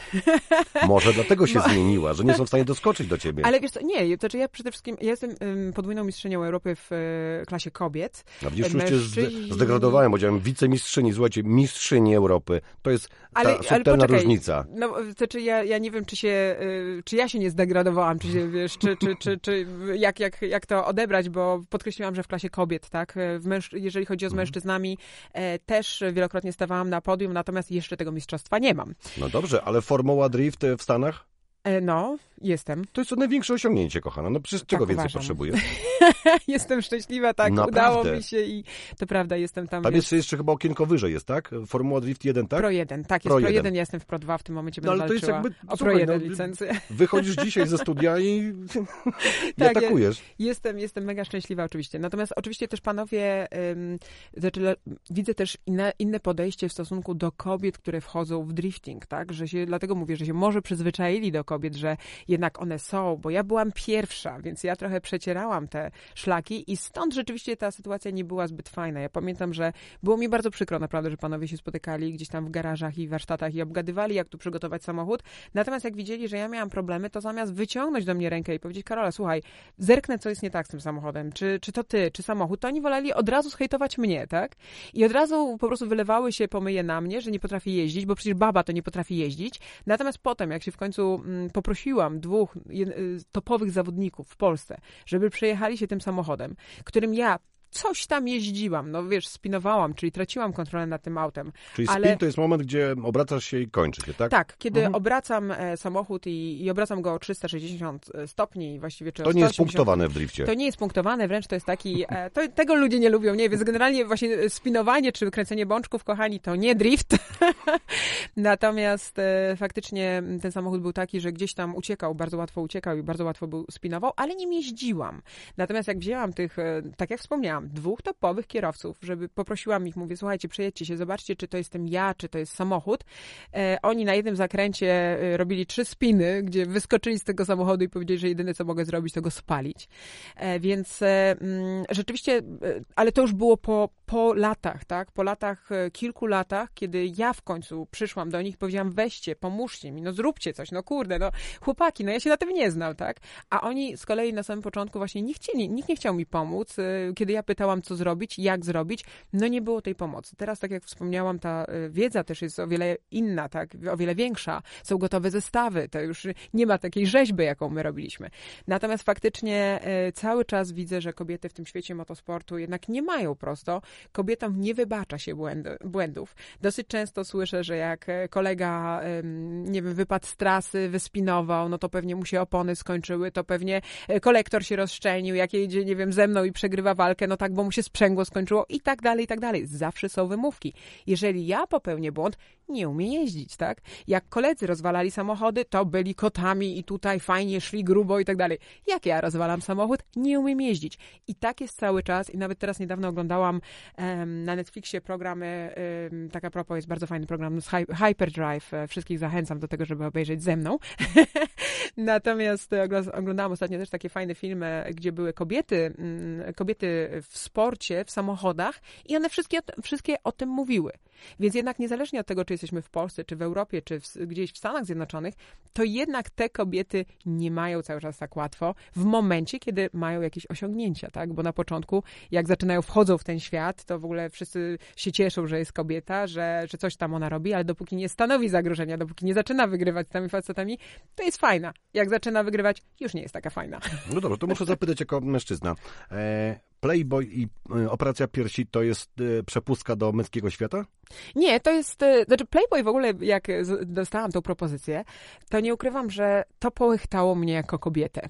Może dlatego się zmieniła, że nie są w stanie doskoczyć do ciebie. Ale wiesz co, nie, to znaczy ja przede wszystkim, ja jestem ym, podwójną mistrzynią Europy w e, klasie kobiet. A widzisz, już cię zde- Mężczyźni- zdegradowałem, powiedziałem wicemistrzyni, słuchajcie, mistrzyni Europy. To jest ta Ale, ale subtelna różnica. No, to czy ja, ja nie wiem, czy się, y, czy ja się nie zdegradowałam, czy się, wiesz, czy, czy, czy, czy jak, jak, jak to odebrać, bo podkreśliłam, że w klasie kobiet, tak, w męż, jeżeli chodzi o z mężczyznami, e, też wielokrotnie stawałam na podium, natomiast jeszcze tego mistrzostwa nie mam. No dobrze, ale Formuła Drift w Stanach? E, no, jestem. To jest to największe osiągnięcie, kochana. No przecież czego więcej uważam. potrzebujesz? jestem szczęśliwa, tak, Naprawdę? udało mi się i to prawda, jestem tam, Tam wiesz, jeszcze, jeszcze chyba okienko wyżej jest, tak? Formuła Drift 1, tak? Pro 1, tak, jest Pro Pro 1, jeden. ja jestem w Pro 2, w tym momencie No, będę ale to jest jakby- o Pro słuchaj, 1 no, licencję. Wychodzisz dzisiaj ze studia i, Tak, atakujesz. Jestem, jestem mega szczęśliwa oczywiście. Natomiast oczywiście też panowie, ym, znaczy, widzę też inne, inne podejście w stosunku do kobiet, które wchodzą w drifting, tak? Że się, dlatego mówię, że się może przyzwyczaili do kobiet, że jednak one są, bo ja byłam pierwsza, więc ja trochę przecierałam te szlaki i stąd rzeczywiście ta sytuacja nie była zbyt fajna. Ja pamiętam, że było mi bardzo przykro naprawdę, że panowie się spotykali gdzieś tam w garażach i warsztatach i obgadywali, jak tu przygotować samochód. Natomiast jak widzieli, że ja miałam problemy, to zamiast wyciągnąć do mnie rękę i powiedzieć, Karola, słuchaj, zerknę, co jest nie tak z tym samochodem, czy, czy to ty, czy samochód, to oni woleli od razu zhejtować mnie, tak? I od razu po prostu wylewały się pomyje na mnie, że nie potrafię jeździć, bo przecież baba to nie potrafi jeździć. Natomiast potem, jak się w końcu mm, poprosiłam dwóch y, topowych zawodników w Polsce, żeby przejechali się tym samochodem, którym ja coś tam jeździłam, no wiesz, spinowałam, czyli traciłam kontrolę nad tym autem. Czyli ale- spin to jest moment, gdzie obracasz się i kończy się, tak? Tak, kiedy Mhm. obracam e, samochód i, i obracam go o 360 stopni, właściwie czy To nie jest 180 punktowane w drifcie. To nie jest punktowane, wręcz to jest taki, e, to, tego ludzie nie lubią, nie, więc generalnie właśnie spinowanie czy kręcenie bączków, kochani, to nie drift. Natomiast e, faktycznie ten samochód był taki, że gdzieś tam uciekał, bardzo łatwo uciekał i bardzo łatwo był spinował, ale nim jeździłam. Natomiast jak wzięłam tych, e, tak jak wspomniałam, dwóch topowych kierowców, żeby poprosiłam ich, mówię, słuchajcie, przejedźcie się, zobaczcie, czy to jestem ja, czy to jest samochód. E, oni na jednym zakręcie e, robili trzy spiny, gdzie wyskoczyli z tego samochodu i powiedzieli, że jedyne, co mogę zrobić, to go spalić. E, Więc e, mm, rzeczywiście, e, ale to już było po, po latach, tak? Po latach, e, kilku latach, kiedy ja w końcu przyszłam do nich, powiedziałam, weźcie, pomóżcie mi, no zróbcie coś, no kurde, no chłopaki, no ja się na tym nie znam, tak? A oni z kolei na samym początku właśnie nie chcieli, nikt nie chciał mi pomóc. E, Kiedy ja pytałam, co zrobić, jak zrobić, no nie było tej pomocy. Teraz, tak jak wspomniałam, ta e, wiedza też jest o wiele inna, tak? O wiele większa. Są gotowe zestawy, to już nie ma takiej rzeźby, jaką my robiliśmy. Natomiast faktycznie cały czas widzę, że kobiety w tym świecie motosportu jednak nie mają prosto. Kobietom nie wybacza się błędy, błędów. Dosyć często słyszę, że jak e, kolega, nie wiem, wypadł z trasy, wyspinował, no to pewnie mu się opony skończyły, to pewnie e, kolektor się rozszczelnił, jak jedzie, nie wiem, ze mną i przegrywa walkę, no tak, bo mu się sprzęgło skończyło i tak dalej, i tak dalej. Zawsze są wymówki. Jeżeli ja popełnię błąd, nie umiem jeździć, tak? Jak koledzy rozwalali samochody, to byli kotami i tutaj fajnie szli grubo i tak dalej. Jak ja rozwalam samochód, nie umiem jeździć. I tak jest cały czas i nawet teraz niedawno oglądałam na Netflixie programy, em, tak a propos jest bardzo fajny program z Hy- Hyperdrive, e, wszystkich zachęcam do tego, żeby obejrzeć ze mną. Natomiast e, oglądałam ostatnio też takie fajne filmy, gdzie były kobiety, mm, kobiety w sporcie, w samochodach i one wszystkie, wszystkie o tym mówiły. Więc jednak niezależnie od tego, czy jesteśmy w Polsce, czy w Europie, czy w, gdzieś w Stanach Zjednoczonych, to jednak te kobiety nie mają cały czas tak łatwo w momencie, kiedy mają jakieś osiągnięcia, tak? Bo na początku, jak zaczynają, wchodzą w ten świat, to w ogóle wszyscy się cieszą, że jest kobieta, że, że coś tam ona robi, ale dopóki nie stanowi zagrożenia, dopóki nie zaczyna wygrywać z tymi facetami, to jest fajna. Jak zaczyna wygrywać, już nie jest taka fajna. No dobra, to muszę zapytać jako mężczyzna. E, Playboy i e, operacja piersi to jest e, przepustka do męskiego świata? Nie, to jest, e, znaczy Playboy w ogóle, jak z- dostałam tą propozycję, to nie ukrywam, że to połychtało mnie jako kobietę.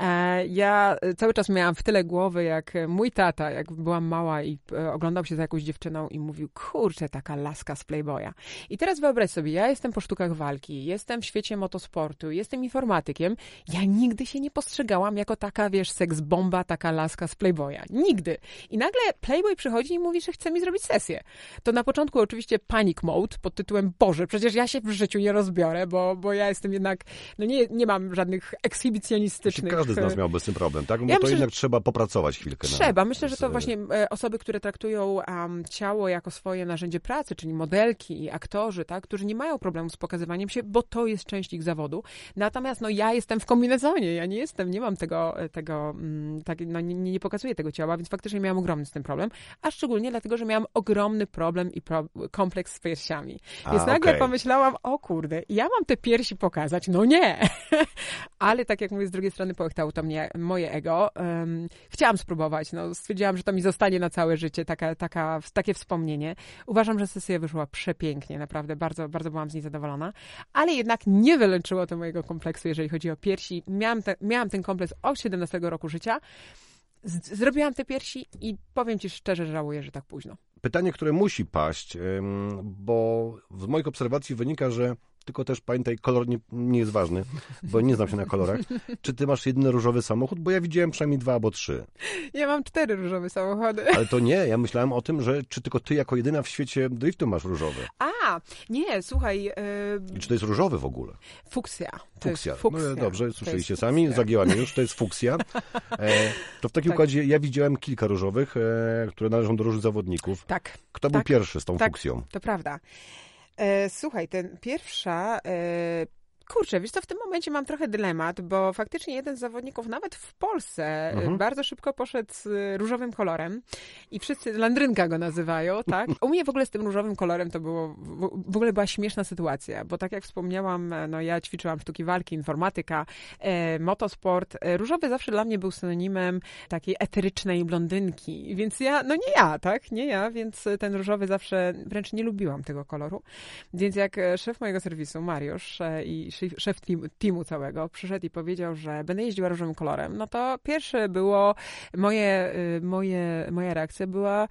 E, Ja e, cały czas miałam w tyle głowy, jak mój tata, jak byłam mała i oglądał się za jakąś dziewczyną i mówił, kurczę, taka laska z Playboya. I teraz wyobraź sobie, ja jestem po sztukach walki, jestem w świecie motosportu, jestem informatykiem, ja nigdy się nie postrzegałam jako taka, wiesz, seks bomba, taka laska z Playboya. Nigdy. I nagle Playboy przychodzi i mówi, że chce mi zrobić sesję. To na początku oczywiście panic mode pod tytułem Boże, przecież ja się w życiu nie rozbiorę, bo, bo ja jestem jednak, no nie, nie mam żadnych ekshibicjonistycznych... Każdy z nas miałby z tym problem, tak? Bo Ja to myślę, jednak trzeba popracować chwilkę. na- Trzeba. Myślę, że to właśnie e, osoby, które traktują um, ciało jako swoje narzędzie pracy, czyli modelki i aktorzy, tak, którzy nie mają problemu z pokazywaniem się, bo to jest część ich zawodu. Natomiast no, ja jestem w kombinezonie, ja nie jestem, nie mam tego, e, tego mm, tak, no, nie, nie pokazuję tego ciała, więc faktycznie miałam ogromny z tym problem, a szczególnie dlatego, że miałam ogromny problem i pro, kompleks z piersiami. Więc A, nagle okej. pomyślałam, o kurde, ja mam te piersi pokazać, no nie. Ale tak jak mówię, z drugiej strony pochtało to mnie, moje ego. Um, chciałam spróbować, no, stwierdziłam, że to mi zostanie na całe życie, taka, taka, takie wspomnienie. Uważam, że sesja wyszła przepięknie, naprawdę, bardzo, bardzo byłam z niej zadowolona, ale jednak nie wyleczyło to mojego kompleksu, jeżeli chodzi o piersi. Miałam, te, miałam ten kompleks od 17 roku życia, Z, zrobiłam te piersi i powiem ci szczerze, że żałuję, że tak późno. Pytanie, które musi paść, bo z moich obserwacji wynika, że tylko też pamiętaj, kolor nie, nie jest ważny, bo nie znam się na kolorach. Czy ty masz jedyny różowy samochód? Bo ja widziałem przynajmniej dwa albo trzy. Ja mam cztery różowe samochody. Ale to nie, ja myślałem o tym, że czy tylko ty jako jedyna w świecie driftu masz różowy. A, nie, słuchaj, yy, I czy to jest różowy w ogóle? fuksja. Fuksja. Fuksja. No, dobrze, słyszeliście sami, zagięła mnie już, to jest fuksja. E, to w takim Tak. układzie ja widziałem kilka różowych, e, które należą do różnych zawodników. Tak, Kto był tak, pierwszy z tą tak. fuksją? to prawda. E, słuchaj, ten pierwsza e, Kurczę, wiesz co, w tym momencie mam trochę dylemat, bo faktycznie jeden z zawodników, nawet w Polsce, Mhm. bardzo szybko poszedł z y, różowym kolorem i wszyscy landrynka go nazywają, tak? U mnie w ogóle z tym różowym kolorem to było, w, ogóle była śmieszna sytuacja, bo tak jak wspomniałam, e, no ja ćwiczyłam sztuki walki, informatyka, e, motosport. E, różowy zawsze dla mnie był synonimem takiej eterycznej blondynki, więc ja, no nie ja, tak? Nie ja, więc ten różowy zawsze, wręcz nie lubiłam tego koloru. Więc jak e, szef mojego serwisu, Mariusz i szef- szef team, teamu całego przyszedł i powiedział, że będę jeździła różowym kolorem, no to pierwsze było, moje, y, moje, moja reakcja była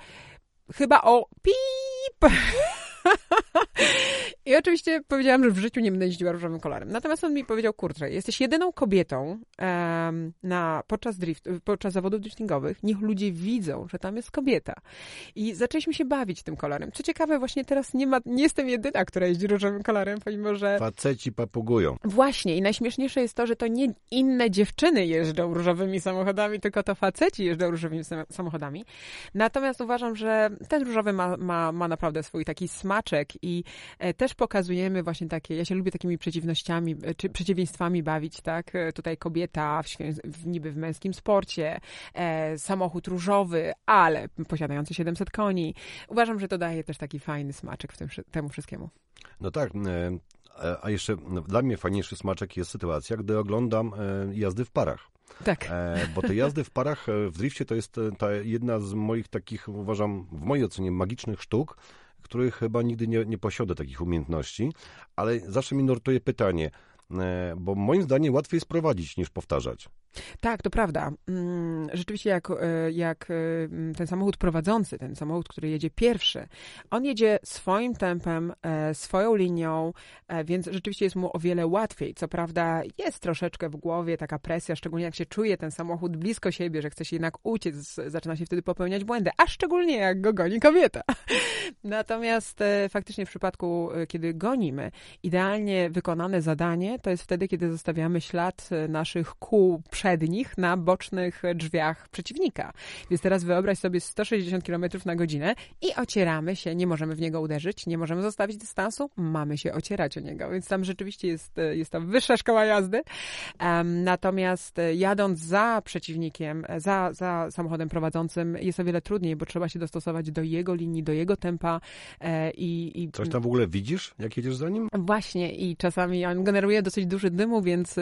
chyba o pip. I oczywiście powiedziałam, że w życiu nie będę jeździła różowym kolorem. Natomiast on mi powiedział, kurczę, jesteś jedyną kobietą em, na, podczas, drift, podczas zawodów driftingowych. Niech ludzie widzą, że tam jest kobieta. I zaczęliśmy się bawić tym kolorem. Co ciekawe, właśnie teraz nie, ma, nie jestem jedyna, która jeździ różowym kolorem, pomimo że... Faceci papugują. Właśnie i najśmieszniejsze jest to, że to nie inne dziewczyny jeżdżą różowymi samochodami, tylko to faceci jeżdżą różowymi sam- samochodami. Natomiast uważam, że ten różowy ma, ma, ma naprawdę swój taki smaczek i e, też pokazujemy właśnie takie, ja się lubię takimi przeciwnościami, e, czy przeciwieństwami bawić, tak? E, Tutaj kobieta w, w niby w męskim sporcie, e, samochód różowy, ale posiadający 700 koni. Uważam, że to daje też taki fajny smaczek w tym, temu wszystkiemu. No tak, e, a jeszcze no, dla mnie fajniejszy smaczek jest sytuacja, gdy oglądam jazdy w parach. Tak. E, bo te jazdy w parach w drifcie to jest ta jedna z moich takich, uważam, w mojej ocenie magicznych sztuk, których chyba nigdy nie, nie posiodę takich umiejętności, ale zawsze mi nurtuje pytanie, e, bo moim zdaniem łatwiej jest prowadzić niż powtarzać. Tak, to prawda. Mm, Rzeczywiście, jak, e, jak e, mm, ten samochód prowadzący, ten samochód, który jedzie pierwszy, on jedzie swoim tempem, e, swoją linią, więc rzeczywiście jest mu o wiele łatwiej. Co prawda, jest troszeczkę w głowie taka presja, szczególnie jak się czuje ten samochód blisko siebie, że chce się jednak uciec, zaczyna się wtedy popełniać błędy, a szczególnie jak go goni kobieta. Natomiast faktycznie w przypadku, kiedy gonimy, idealnie wykonane zadanie to jest wtedy, kiedy zostawiamy ślad naszych kół przednich na bocznych drzwiach przeciwnika. Więc teraz wyobraź sobie 160 km na godzinę i ocieramy się, nie możemy w niego uderzyć, nie możemy zostawić dystansu, mamy się ocierać o niego. Więc tam rzeczywiście jest, e, jest ta wyższa szkoła jazdy. Em, natomiast e, jadąc za przeciwnikiem, e, za, za samochodem prowadzącym jest o wiele trudniej, bo trzeba się dostosować do jego linii, do jego tempa e, i, i Coś tam w ogóle widzisz, jak jedziesz za nim? Właśnie i czasami on generuje dosyć duży dymu, więc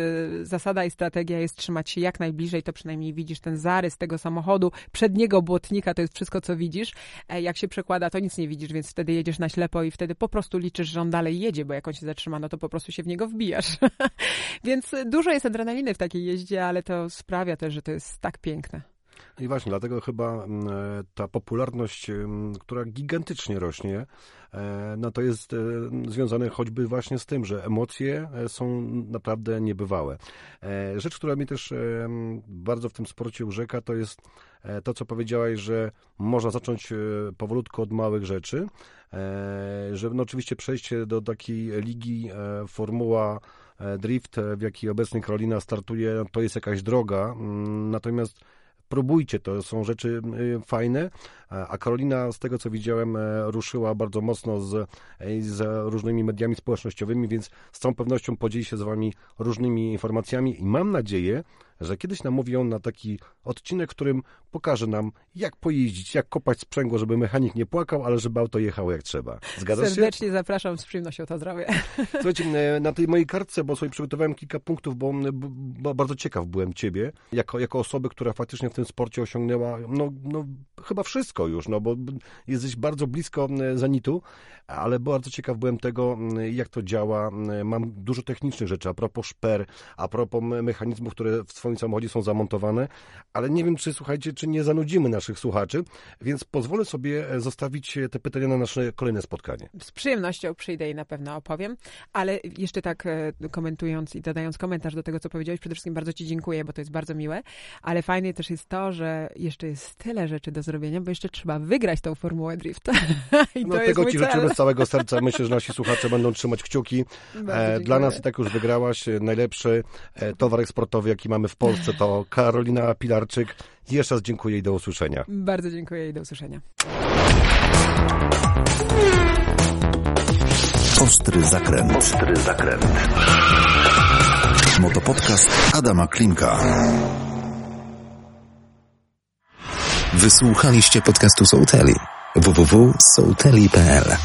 zasada i strategia jest trzymać się jak najbliżej, to przynajmniej widzisz ten zarys tego samochodu, przedniego błotnika, to jest wszystko, co widzisz. E, Jak się przekłada, to nic nie widzisz, więc wtedy jedziesz na ślepo i wtedy po prostu liczysz, że on dalej jedzie, bo jak on się zatrzyma, no to po prostu się w niego wbijasz. więc dużo jest adrenaliny w takiej jeździe, ale to sprawia też, że to jest tak piękne. I właśnie, dlatego chyba mm, e, ta popularność, która gigantycznie rośnie, e, no to jest e, związane choćby właśnie z tym, że emocje są naprawdę niebywałe. Rzecz, która mnie też bardzo w tym sporcie urzeka, to jest to, co powiedziałaś, że można zacząć powolutku od małych rzeczy, że no oczywiście przejście do takiej ligi Formuła Drift, w jakiej obecnie Karolina startuje, to jest jakaś droga, mm, natomiast próbujcie, to są rzeczy y, fajne, a Karolina, z tego co widziałem, e, ruszyła bardzo mocno z, e, z różnymi mediami społecznościowymi, więc z całą pewnością podzieli się z Wami różnymi informacjami i mam nadzieję, że kiedyś namówią na taki odcinek, w którym pokaże nam, jak pojeździć, jak kopać sprzęgło, żeby mechanik nie płakał, ale żeby auto jechało jak trzeba. Zgadzasz się? Serdecznie zapraszam, z przyjemnością to zrobię. Słuchajcie, na tej mojej kartce, bo sobie przygotowałem kilka punktów, bo, bo, bo bardzo ciekaw byłem ciebie, jako, jako osoby, która faktycznie w tym sporcie osiągnęła, no, no chyba wszystko już, no bo jesteś bardzo blisko zenitu, ale bardzo ciekaw byłem tego, jak to działa. Mam dużo technicznych rzeczy, a propos szper, a propos me- mechanizmów, które w swoim samochodzie są zamontowane, ale nie wiem, czy słuchajcie, czy nie zanudzimy naszych słuchaczy, więc pozwolę sobie e, zostawić te pytania na nasze kolejne spotkanie. Z przyjemnością przyjdę i na pewno opowiem, ale jeszcze tak e, komentując i dodając komentarz do tego, co powiedziałeś, przede wszystkim bardzo Ci dziękuję, bo to jest bardzo miłe, ale fajne też jest to, że jeszcze jest tyle rzeczy do zrobienia, bo jeszcze trzeba wygrać tą Formułę Drift. I No tego Ci cel. życzymy z całego serca. Myślę, że nasi słuchacze będą trzymać kciuki. Bardzo E. Dla nas i tak już wygrałaś. E, Najlepszy e, towar eksportowy, jaki mamy w Polsce, to Karolina Pilarczyk. Jeszcze raz dziękuję i do usłyszenia. Bardzo dziękuję i do usłyszenia. Ostry zakręt. Ostry zakręt. Motopodcast Adama Klimka. Wysłuchaliście podcastu Sołteli. www.sołteli.pl